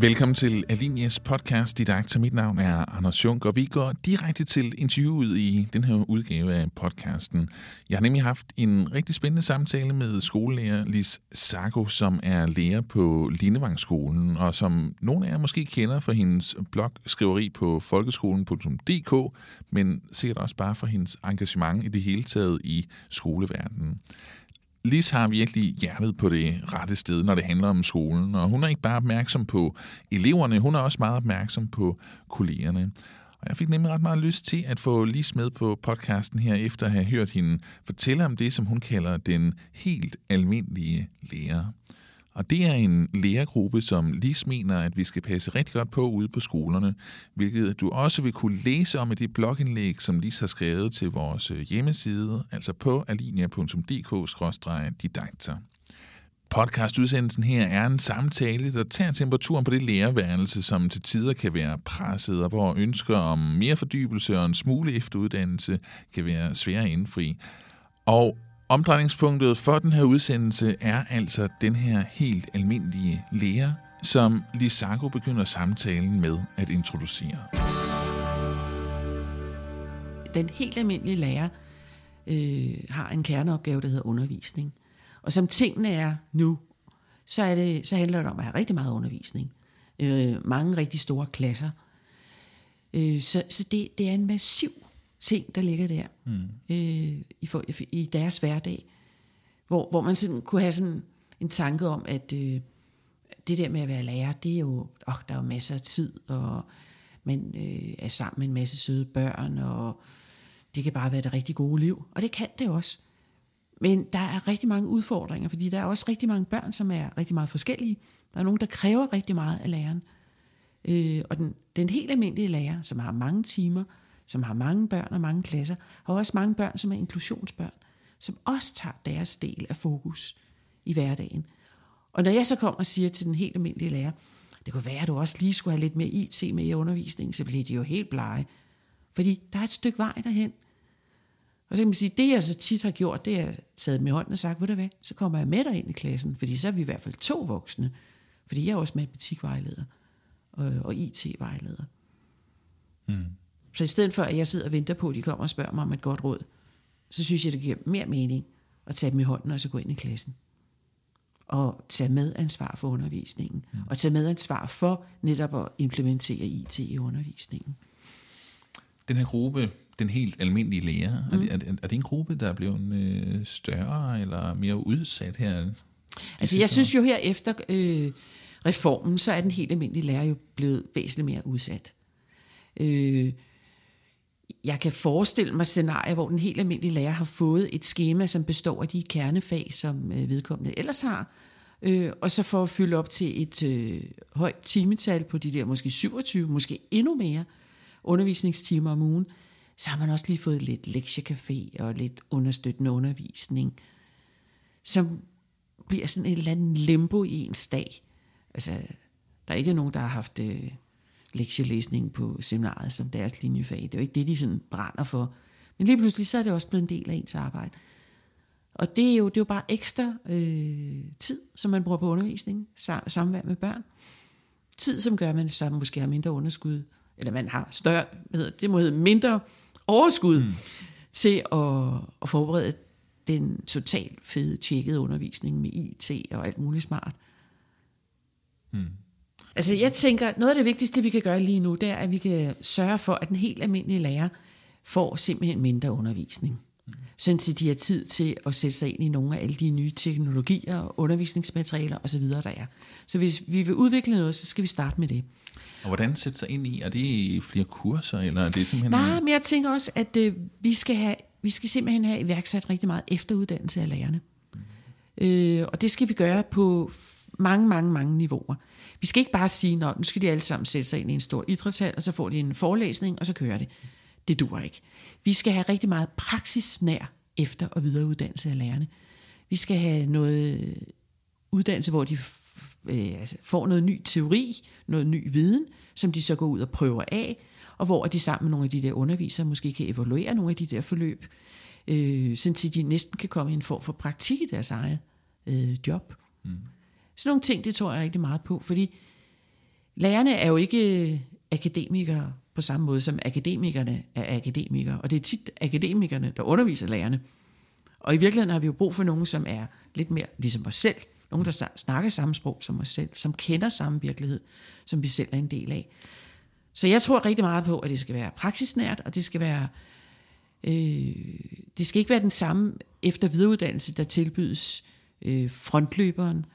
Velkommen til Alinias podcast Didakter. Mit navn er Anders Junk, og vi går direkte til interviewet i den her udgave af podcasten. Jeg har nemlig haft en rigtig spændende samtale med skolelærer Lis Sago, som er lærer på Lindevangsskolen, og som nogle af jer måske kender fra hendes blogskriveri på folkeskolen.dk, men sikkert også bare for hendes engagement i det hele taget i skoleverdenen. Lis har virkelig hjertet på det rette sted, når det handler om skolen, og hun er ikke bare opmærksom på eleverne, hun er også meget opmærksom på kollegerne. Og jeg fik nemlig ret meget lyst til at få Lis med på podcasten her, efter at have hørt hende fortælle om det, som hun kalder den helt almindelige lærer. Og det er en lærergruppe, som Lis mener, at vi skal passe rigtig godt på ude på skolerne, hvilket du også vil kunne læse om i det blogindlæg, som Lis har skrevet til vores øh, hjemmeside, altså på alinea.dk-didakter. Podcastudsendelsen her er en samtale, der tager temperaturen på det lærerværelse, som til tider kan være presset, og hvor ønsker om mere fordybelse og en smule efteruddannelse kan være svære at indfri. Og Omdrejningspunktet for den her udsendelse er altså den her helt almindelige lærer, som Lisago begynder samtalen med at introducere. Den helt almindelige lærer øh, har en kerneopgave, der hedder undervisning. Og som tingene er nu, så, er det, så handler det om at have rigtig meget undervisning. Øh, mange rigtig store klasser. Øh, så så det, det er en massiv ting, der ligger der mm. øh, i, for, i deres hverdag. Hvor, hvor man sådan kunne have sådan en tanke om, at øh, det der med at være lærer, det er jo, åh, der er jo masser af tid, og man øh, er sammen med en masse søde børn, og det kan bare være det rigtig gode liv. Og det kan det også. Men der er rigtig mange udfordringer, fordi der er også rigtig mange børn, som er rigtig meget forskellige. Der er nogen, der kræver rigtig meget af læreren. Øh, og den, den helt almindelige lærer, som har mange timer, som har mange børn og mange klasser, har også mange børn, som er inklusionsbørn, som også tager deres del af fokus i hverdagen. Og når jeg så kommer og siger til den helt almindelige lærer, det kunne være, at du også lige skulle have lidt mere IT med i undervisningen, så bliver de jo helt blege. Fordi der er et stykke vej derhen. Og så kan man sige, det jeg så tit har gjort, det er taget med hånden og sagt, ved du hvad, så kommer jeg med dig ind i klassen, fordi så er vi i hvert fald to voksne. Fordi jeg er også matematikvejleder og, og IT-vejleder. Mm. Så i stedet for, at jeg sidder og venter på, at de kommer og spørger mig om et godt råd, så synes jeg, det giver mere mening at tage dem i hånden og så gå ind i klassen. Og tage med ansvar for undervisningen. Mm. Og tage med ansvar for netop at implementere IT i undervisningen. Den her gruppe, den helt almindelige lærer, mm. er, det, er, det, er det en gruppe, der er blevet øh, større eller mere udsat her? Altså jeg synes jo her efter øh, reformen, så er den helt almindelige lærer jo blevet væsentligt mere udsat. Øh, jeg kan forestille mig scenarier, hvor den helt almindelige lærer har fået et schema, som består af de kernefag, som øh, vedkommende ellers har, øh, og så for at fylde op til et øh, højt timetal på de der måske 27, måske endnu mere undervisningstimer om ugen, så har man også lige fået lidt lektiecafé og lidt understøttende undervisning, som bliver sådan et eller andet limbo i ens dag. Altså, der er ikke nogen, der har haft... Øh, lektielæsning på seminaret som deres linjefag. Det er jo ikke det, de sådan brænder for. Men lige pludselig så er det også blevet en del af ens arbejde. Og det er jo, det er jo bare ekstra øh, tid, som man bruger på undervisning, samvær med børn. Tid, som gør, at man så måske har mindre underskud, eller man har større, hvad hedder, det må hedde mindre overskud mm. til at, at forberede den totalt fede tjekkede undervisning med IT og alt muligt smart. Mm. Altså jeg tænker, noget af det vigtigste, vi kan gøre lige nu, det er, at vi kan sørge for, at den helt almindelige lærer får simpelthen mindre undervisning. Sådan at de har tid til at sætte sig ind i nogle af alle de nye teknologier, undervisningsmaterialer osv., der er. Så hvis vi vil udvikle noget, så skal vi starte med det. Og hvordan sætte sig ind i? Er det flere kurser, eller er det simpelthen... Nej, men jeg tænker også, at øh, vi, skal have, vi skal simpelthen have iværksat rigtig meget efteruddannelse af lærerne. Mm. Øh, og det skal vi gøre på mange, mange, mange niveauer. Vi skal ikke bare sige, at nu skal de alle sammen sætte sig ind i en stor idrætshal, og så får de en forelæsning, og så kører det. Det duer ikke. Vi skal have rigtig meget praksisnær efter- og videreuddannelse af lærerne. Vi skal have noget øh, uddannelse, hvor de øh, altså får noget ny teori, noget ny viden, som de så går ud og prøver af, og hvor de sammen med nogle af de der undervisere måske kan evaluere nogle af de der forløb, øh, så de næsten kan komme i en form for praktik i deres eget øh, job. Mm. Sådan nogle ting, det tror jeg rigtig meget på, fordi lærerne er jo ikke øh, akademikere på samme måde, som akademikerne er akademikere. Og det er tit akademikerne, der underviser lærerne. Og i virkeligheden har vi jo brug for nogen, som er lidt mere ligesom os selv. Nogen, der snakker samme sprog som os selv, som kender samme virkelighed, som vi selv er en del af. Så jeg tror rigtig meget på, at det skal være praksisnært, og det skal være øh, det skal ikke være den samme efter videreuddannelse, der tilbydes øh, frontløberen,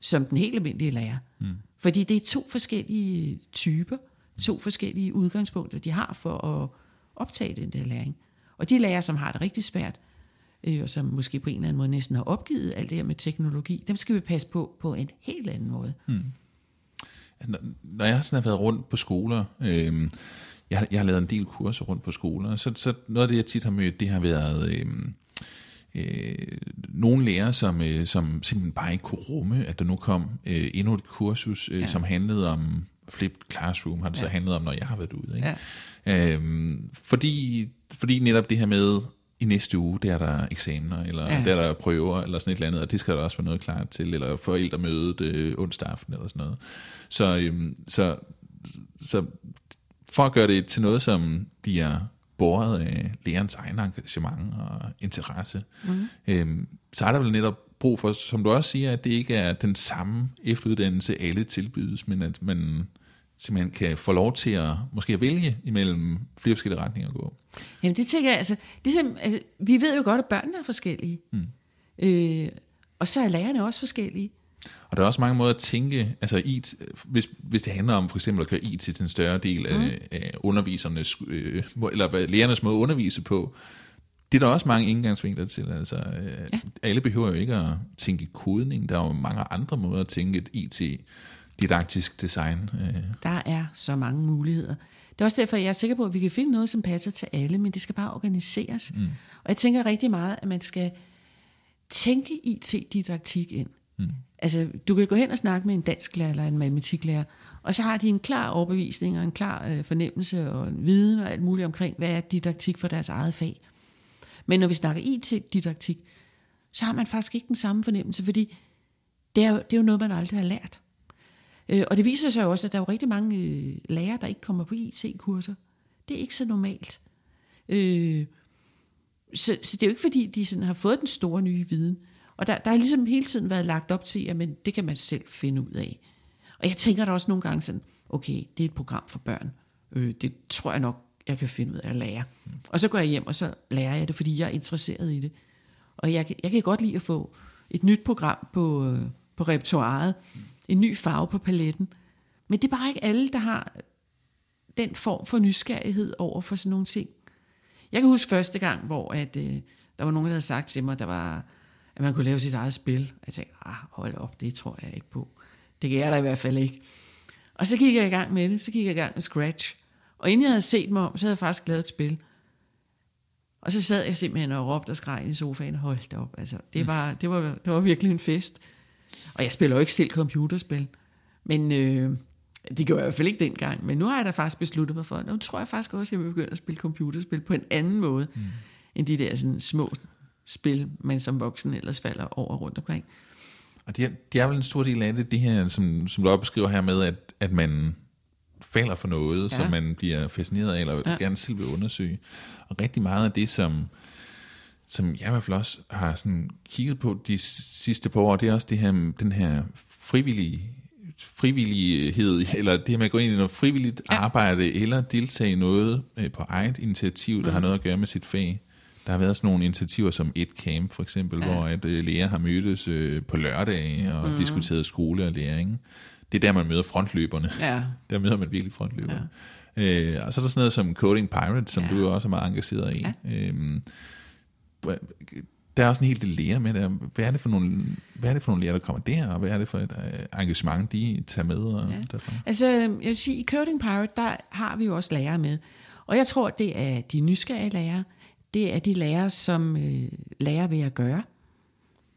som den helt almindelige lærer. Mm. Fordi det er to forskellige typer, to forskellige udgangspunkter, de har for at optage den der læring. Og de lærere, som har det rigtig svært, øh, og som måske på en eller anden måde næsten har opgivet alt det her med teknologi, dem skal vi passe på på en helt anden måde. Mm. Når jeg sådan har været rundt på skoler, øh, jeg, har, jeg har lavet en del kurser rundt på skoler, så, så noget af det, jeg tit har mødt, det har været... Øh, øh, nogle lærere, som, øh, som simpelthen bare ikke kunne rumme, at der nu kom øh, endnu et kursus, øh, ja. som handlede om flipped classroom, har det ja. så handlet om, når jeg har været ude. Ikke? Ja. Øhm, fordi, fordi netop det her med, i næste uge, der er der eksamener, eller ja. der er der prøver, eller sådan et eller andet, og det skal der også være noget klart til, eller forældremødet øh, onsdag aften, eller sådan noget. Så, øhm, så, så for at gøre det til noget, som bliver båret af lærernes egen engagement og interesse, mm. øhm, så er der vel netop brug for, som du også siger, at det ikke er den samme efteruddannelse, alle tilbydes, men at man simpelthen kan få lov til at måske at vælge imellem flere forskellige retninger at gå. Jamen det tænker jeg, altså, ligesom, altså vi ved jo godt, at børnene er forskellige. Mm. Øh, og så er lærerne også forskellige. Og der er også mange måder at tænke, altså IT, hvis, hvis det handler om for eksempel at gøre IT til en større del af, mm. af undervisernes, øh, eller lærernes måde at undervise på, det er der også mange indgangsvinkler til. Altså, øh, ja. Alle behøver jo ikke at tænke kodning. Der er jo mange andre måder at tænke et IT-didaktisk design. Øh. Der er så mange muligheder. Det er også derfor, jeg er sikker på, at vi kan finde noget, som passer til alle, men det skal bare organiseres. Mm. Og jeg tænker rigtig meget, at man skal tænke IT-didaktik ind. Mm. Altså, du kan gå hen og snakke med en dansklærer eller en matematiklærer, og så har de en klar overbevisning og en klar øh, fornemmelse og en viden og alt muligt omkring, hvad er didaktik for deres eget fag. Men når vi snakker IT-didaktik, så har man faktisk ikke den samme fornemmelse, fordi det er jo, det er jo noget, man aldrig har lært. Øh, og det viser sig jo også, at der er jo rigtig mange øh, lærere, der ikke kommer på IT-kurser. Det er ikke så normalt. Øh, så, så det er jo ikke fordi, de sådan har fået den store nye viden. Og der, der har ligesom hele tiden været lagt op til, at det kan man selv finde ud af. Og jeg tænker da også nogle gange sådan, okay, det er et program for børn. Øh, det tror jeg nok, jeg kan finde ud af at lære. Mm. Og så går jeg hjem, og så lærer jeg det, fordi jeg er interesseret i det. Og jeg, jeg kan godt lide at få et nyt program på, øh, på repertoireet, mm. en ny farve på paletten. Men det er bare ikke alle, der har den form for nysgerrighed over for sådan nogle ting. Jeg kan huske første gang, hvor at, øh, der var nogen, der havde sagt til mig, der var, at man kunne lave sit eget spil. Og jeg tænkte, ah, hold op, det tror jeg ikke på. Det kan jeg da i hvert fald ikke. Og så gik jeg i gang med det. Så gik jeg i gang med Scratch. Og inden jeg havde set mig om, så havde jeg faktisk lavet et spil. Og så sad jeg simpelthen og råbte og skreg i sofaen, hold da op. Altså, det, var, det, var, det var virkelig en fest. Og jeg spiller jo ikke selv computerspil. Men øh, det gjorde jeg i hvert fald ikke dengang. Men nu har jeg da faktisk besluttet mig for, nu tror jeg faktisk også, at jeg vil begynde at spille computerspil på en anden måde, mm. end de der sådan, små spil, man som voksen ellers falder over rundt omkring. Og det er, det er vel en stor del af det, det her, som, som du også beskriver her med, at, at man falder for noget, ja. som man bliver fascineret af, eller ja. gerne selv vil undersøge. Og rigtig meget af det, som, som jeg i hvert fald også har sådan kigget på de sidste par år, det er også det her, den her frivillige frivillighed, eller det her med at gå ind i noget frivilligt ja. arbejde, eller deltage i noget øh, på eget initiativ, der mm. har noget at gøre med sit fag. Der har været sådan nogle initiativer som et camp for eksempel, ja. hvor at øh, læger har mødtes øh, på lørdage og mm. diskuteret skole og læring. Det er der, man møder frontløberne. Ja. Der møder man virkelig frontløberne. Ja. Øh, og så er der sådan noget som Coding Pirate, som ja. du også er meget engageret i. Ja. Øhm, der er også en hel del lærer med det. Hvad er det for nogle, hvad er det for nogle lærer, der kommer der, og hvad er det for et uh, engagement, de tager med? Og ja. derfra? Altså, jeg vil sige, i Coding Pirate, der har vi jo også lærere med. Og jeg tror, det er de nysgerrige lærere, det er de lærere, som øh, lærer ved at gøre.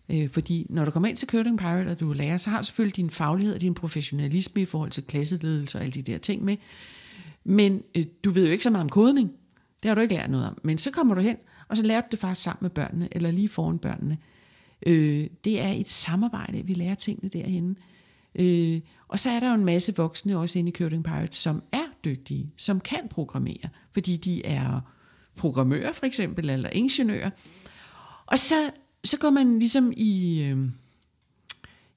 Øh, fordi når du kommer ind til Coding Pirate, og du er lærer, så har du selvfølgelig din faglighed og din professionalisme i forhold til klasseledelse og alle de der ting med. Men øh, du ved jo ikke så meget om kodning. Det har du ikke lært noget om. Men så kommer du hen, og så lærer du det faktisk sammen med børnene, eller lige foran børnene. Øh, det er et samarbejde, vi lærer tingene derhen. Øh, og så er der jo en masse voksne også inde i Coding Pirate, som er dygtige, som kan programmere, fordi de er programmører for eksempel, eller ingeniører. Og så, så går man ligesom i, øh,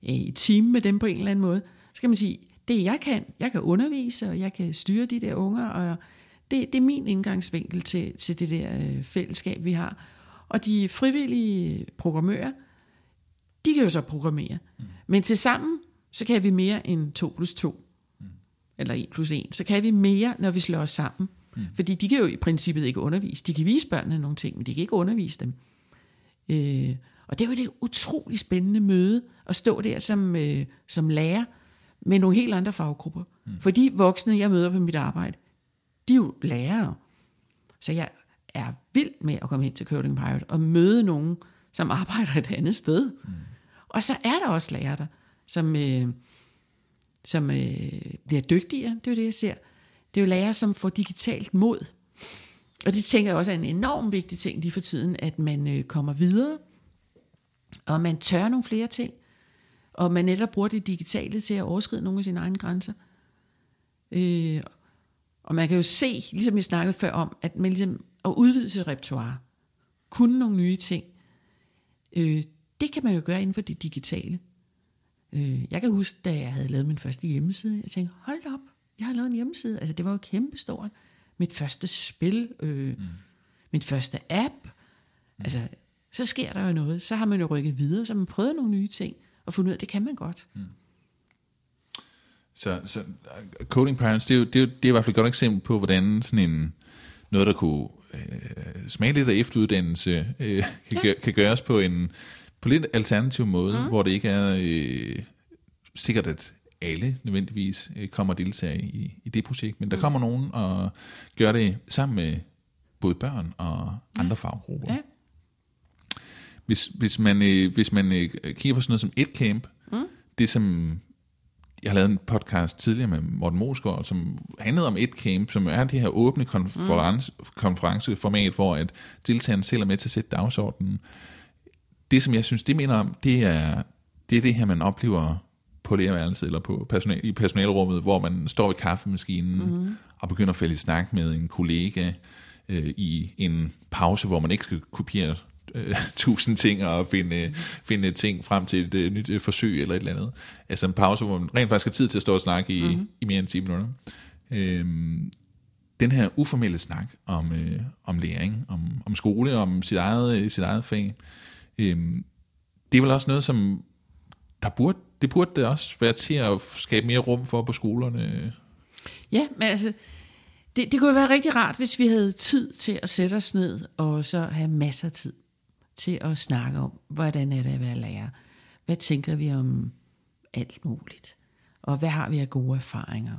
i team med dem på en eller anden måde. Så kan man sige, det jeg kan, jeg kan undervise, og jeg kan styre de der unger, og det, det er min indgangsvinkel til, til det der øh, fællesskab, vi har. Og de frivillige programmører, de kan jo så programmere. Mm. Men til sammen, så kan vi mere end 2 plus 2. Mm. Eller 1 plus 1. Så kan vi mere, når vi slår os sammen. Mm. Fordi de kan jo i princippet ikke undervise. De kan vise børnene nogle ting, men de kan ikke undervise dem. Øh, og det er jo et utroligt spændende møde at stå der som, øh, som lærer med nogle helt andre faggrupper. Mm. For de voksne, jeg møder på mit arbejde, de er jo lærere. Så jeg er vild med at komme hen til Coding Pirate og møde nogen, som arbejder et andet sted. Mm. Og så er der også lærere der, som, øh, som øh, bliver dygtigere. Det er jo det, jeg ser. Det er jo lærere, som får digitalt mod. Og det tænker jeg også er en enorm vigtig ting lige for tiden, at man øh, kommer videre, og man tør nogle flere ting, og man netop bruger det digitale til at overskride nogle af sine egne grænser. Øh, og man kan jo se, ligesom jeg snakkede før om, at man ligesom at udvide sit repertoire, kunne nogle nye ting, øh, det kan man jo gøre inden for det digitale. Øh, jeg kan huske, da jeg havde lavet min første hjemmeside, jeg tænkte, hold da jeg har lavet en hjemmeside. Altså det var jo kæmpestort. Mit første spil, øh, mm. mit første app. Mm. Altså, så sker der jo noget. Så har man jo rykket videre, så har man prøvet nogle nye ting, og fundet ud af, at det kan man godt. Mm. Så, så uh, Coding Parents, det er, jo, det, er jo, det er i hvert fald et godt eksempel på, hvordan sådan en, noget, der kunne øh, smage lidt af efteruddannelse, øh, kan, ja. kan gøres på en på lidt alternativ måde, mm. hvor det ikke er øh, sikkert, at alle nødvendigvis øh, kommer og deltager i, i det projekt, men der mm. kommer nogen og gør det sammen med både børn og andre ja. faggrupper. Ja. Hvis, hvis man, øh, hvis man øh, kigger på sådan noget som et camp, mm. det som jeg har lavet en podcast tidligere med Morten Mosgaard, som handlede om et camp, som er det her åbne konference, mm. konferenceformat, hvor at deltagerne selv er med til at sætte dagsordenen. Det, som jeg synes, det minder om, det er det, er det her, man oplever på lærerværelset eller på personal, i personalrummet, hvor man står ved kaffemaskinen mm. og begynder at falde i snak med en kollega øh, i en pause, hvor man ikke skal kopiere øh, tusind ting og finde, finde ting frem til et øh, nyt øh, forsøg eller et eller andet. Altså en pause, hvor man rent faktisk har tid til at stå og snakke i, mm-hmm. i mere end 10 minutter. Øhm, den her uformelle snak om, øh, om læring, om, om skole, om sit eget, øh, sit eget fag, øhm, det er vel også noget, som der burde, det burde det også være til at skabe mere rum for på skolerne. Ja, men altså, det, det kunne være rigtig rart, hvis vi havde tid til at sætte os ned og så have masser af tid til at snakke om, hvordan er det at være lærer? Hvad tænker vi om alt muligt? Og hvad har vi af gode erfaringer?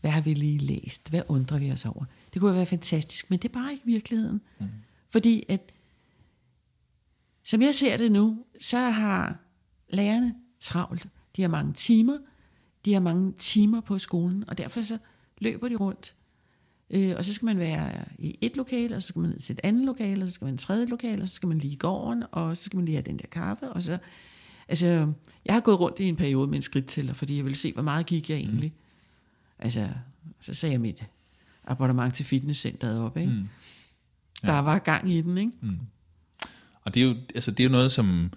Hvad har vi lige læst? Hvad undrer vi os over? Det kunne være fantastisk, men det er bare ikke virkeligheden. Mm. Fordi at, som jeg ser det nu, så har lærerne travlt. De har mange timer. De har mange timer på skolen, og derfor så løber de rundt Øh, og så skal man være i et lokal, og så skal man ned til et andet lokal, og så skal man i et tredje lokal, og så skal man lige i gården, og så skal man lige have den der kaffe, og så... Altså, jeg har gået rundt i en periode med en skridttæller, fordi jeg ville se, hvor meget gik jeg egentlig. Mm. Altså, så sagde jeg mit abonnement til fitnesscenteret op, ikke? Mm. Ja. Der var gang i den, ikke? Mm. Og det er jo, altså, det er jo noget, som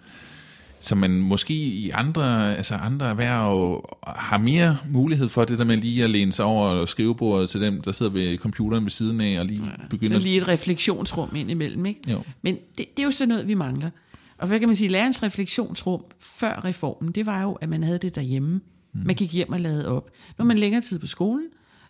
så man måske i andre, altså andre erhverv har mere mulighed for det der med lige at læne sig over skrivebordet til dem, der sidder ved computeren ved siden af og lige ja, begynder... Så lige et refleksionsrum ind imellem, ikke? Jo. Men det, det er jo sådan noget, vi mangler. Og hvad kan man sige, lærerens refleksionsrum før reformen, det var jo, at man havde det derhjemme. Mm. Man gik hjem og lavede op. Nu er man længere tid på skolen,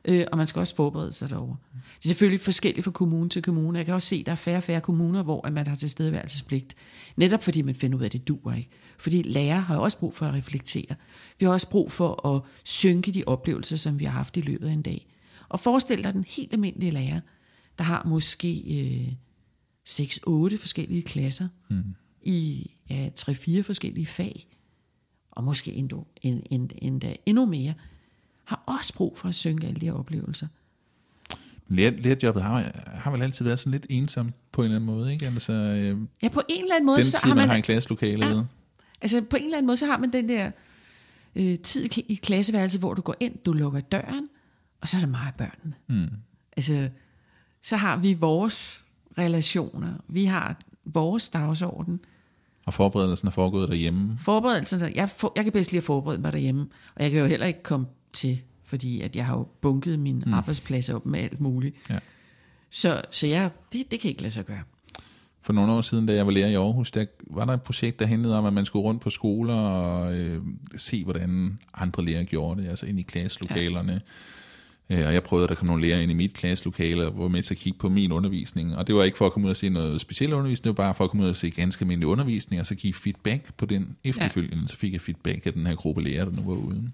øh, og man skal også forberede sig derover. Det er selvfølgelig forskelligt fra kommune til kommune. Jeg kan også se, at der er færre og færre kommuner, hvor man har tilstedeværelsespligt. Netop fordi man finder ud af, at det duer ikke. Fordi lærer har også brug for at reflektere. Vi har også brug for at synke de oplevelser, som vi har haft i løbet af en dag. Og forestil dig den helt almindelige lærer, der har måske øh, 6-8 forskellige klasser mm. i ja, 3-4 forskellige fag, og måske endda, end, endda endnu mere, har også brug for at synke alle de her oplevelser. Lærerjobbet har, har vel altid været sådan lidt ensomt på en eller anden måde, ikke? Altså, øh, ja, på en eller anden måde. Den så tid, har man, man har en klasselokale. Ja, Altså på en eller anden måde, så har man den der øh, tid i klasseværelset, hvor du går ind, du lukker døren, og så er der mig og børnene. Mm. Altså, så har vi vores relationer, vi har vores dagsorden. Og forberedelsen er foregået derhjemme? Forberedelsen, jeg, for, jeg kan bedst lige at forberede mig derhjemme, og jeg kan jo heller ikke komme til, fordi at jeg har jo bunket min mm. arbejdsplads op med alt muligt. Ja. Så, så jeg, det, det kan ikke lade sig gøre. For nogle år siden, da jeg var lærer i Aarhus, der var der et projekt, der handlede om, at man skulle rundt på skoler og øh, se, hvordan andre lærere gjorde det, altså ind i klasselokalerne. Ja Øh, og jeg prøvede, at der kom nogle lærere ind i mit klasselokale, og var med til at kigge på min undervisning. Og det var ikke for at komme ud og se noget speciel undervisning, det var bare for at komme ud og se ganske almindelig undervisning, og så give feedback på den efterfølgende. Ja. Så fik jeg feedback af den her gruppe lærere, der nu var ude.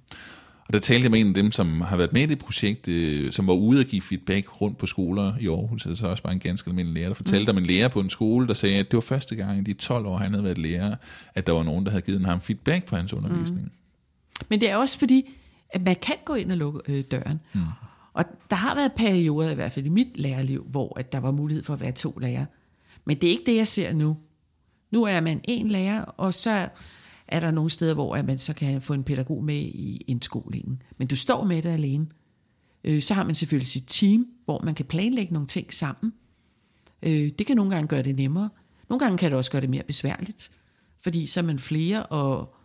Og der talte jeg med en af dem, som har været med i det projekt, øh, som var ude at give feedback rundt på skoler i Aarhus, altså også bare en ganske almindelig lærer, der fortalte mm. om en lærer på en skole, der sagde, at det var første gang i de 12 år, han havde været lærer, at der var nogen, der havde givet ham feedback på hans undervisning. Mm. Men det er også fordi, at man kan gå ind og lukke øh, døren. Mm. Og der har været perioder, i hvert fald i mit lærerliv, hvor at der var mulighed for at være to lærere. Men det er ikke det, jeg ser nu. Nu er man en lærer, og så er der nogle steder, hvor at man så kan få en pædagog med i indskolingen. Men du står med det alene. Øh, så har man selvfølgelig sit team, hvor man kan planlægge nogle ting sammen. Øh, det kan nogle gange gøre det nemmere. Nogle gange kan det også gøre det mere besværligt. Fordi så er man flere, og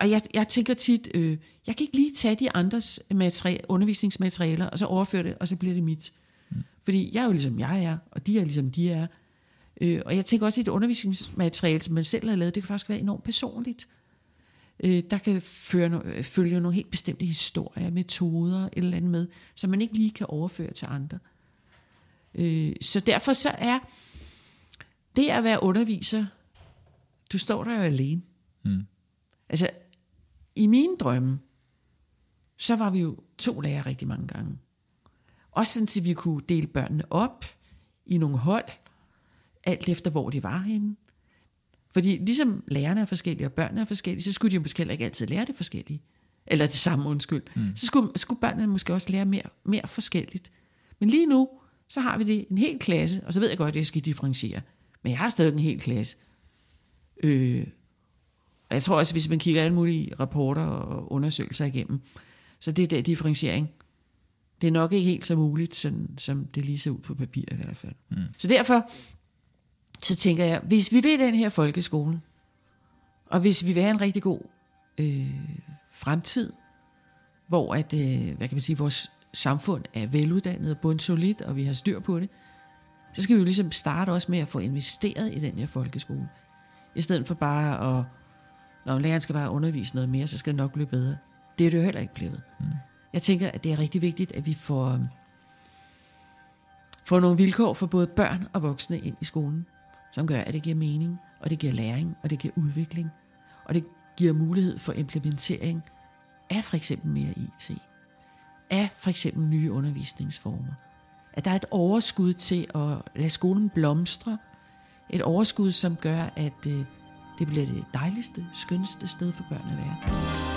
og jeg, jeg tænker tit, øh, jeg kan ikke lige tage de andres materi- undervisningsmaterialer, og så overføre det, og så bliver det mit. Mm. Fordi jeg er jo ligesom jeg er, og de er ligesom de er. Øh, og jeg tænker også, at et undervisningsmateriale, som man selv har lavet, det kan faktisk være enormt personligt. Øh, der kan føre no- følge nogle helt bestemte historier, metoder, et eller andet med, som man ikke lige kan overføre til andre. Øh, så derfor så er det at være underviser, du står der jo alene. Mm. Altså, i mine drømme, så var vi jo to lærere rigtig mange gange. Også sådan, at vi kunne dele børnene op i nogle hold, alt efter hvor de var henne. Fordi ligesom lærerne er forskellige, og børnene er forskellige, så skulle de jo måske heller ikke altid lære det forskellige. Eller det samme, undskyld. Mm. Så skulle, skulle børnene måske også lære mere, mere forskelligt. Men lige nu, så har vi det en hel klasse, og så ved jeg godt, at jeg skal differentiere. Men jeg har stadig en hel klasse. Øh, og jeg tror også, hvis man kigger alle mulige rapporter og undersøgelser igennem, så det der differentiering, det er nok ikke helt så muligt, sådan, som det lige ser ud på papir i hvert fald. Mm. Så derfor, så tænker jeg, hvis vi vil den her folkeskole, og hvis vi vil have en rigtig god øh, fremtid, hvor at, øh, hvad kan man sige, vores samfund er veluddannet og bundsolidt, og vi har styr på det, så skal vi jo ligesom starte også med at få investeret i den her folkeskole. I stedet for bare at når læreren skal bare undervise noget mere, så skal det nok blive bedre. Det er det jo heller ikke blevet. Mm. Jeg tænker, at det er rigtig vigtigt, at vi får, får nogle vilkår for både børn og voksne ind i skolen, som gør, at det giver mening, og det giver læring, og det giver udvikling, og det giver mulighed for implementering af for eksempel mere IT, af for eksempel nye undervisningsformer. At der er et overskud til at lade skolen blomstre, et overskud, som gør, at øh, det bliver det dejligste, skønneste sted for børn at være.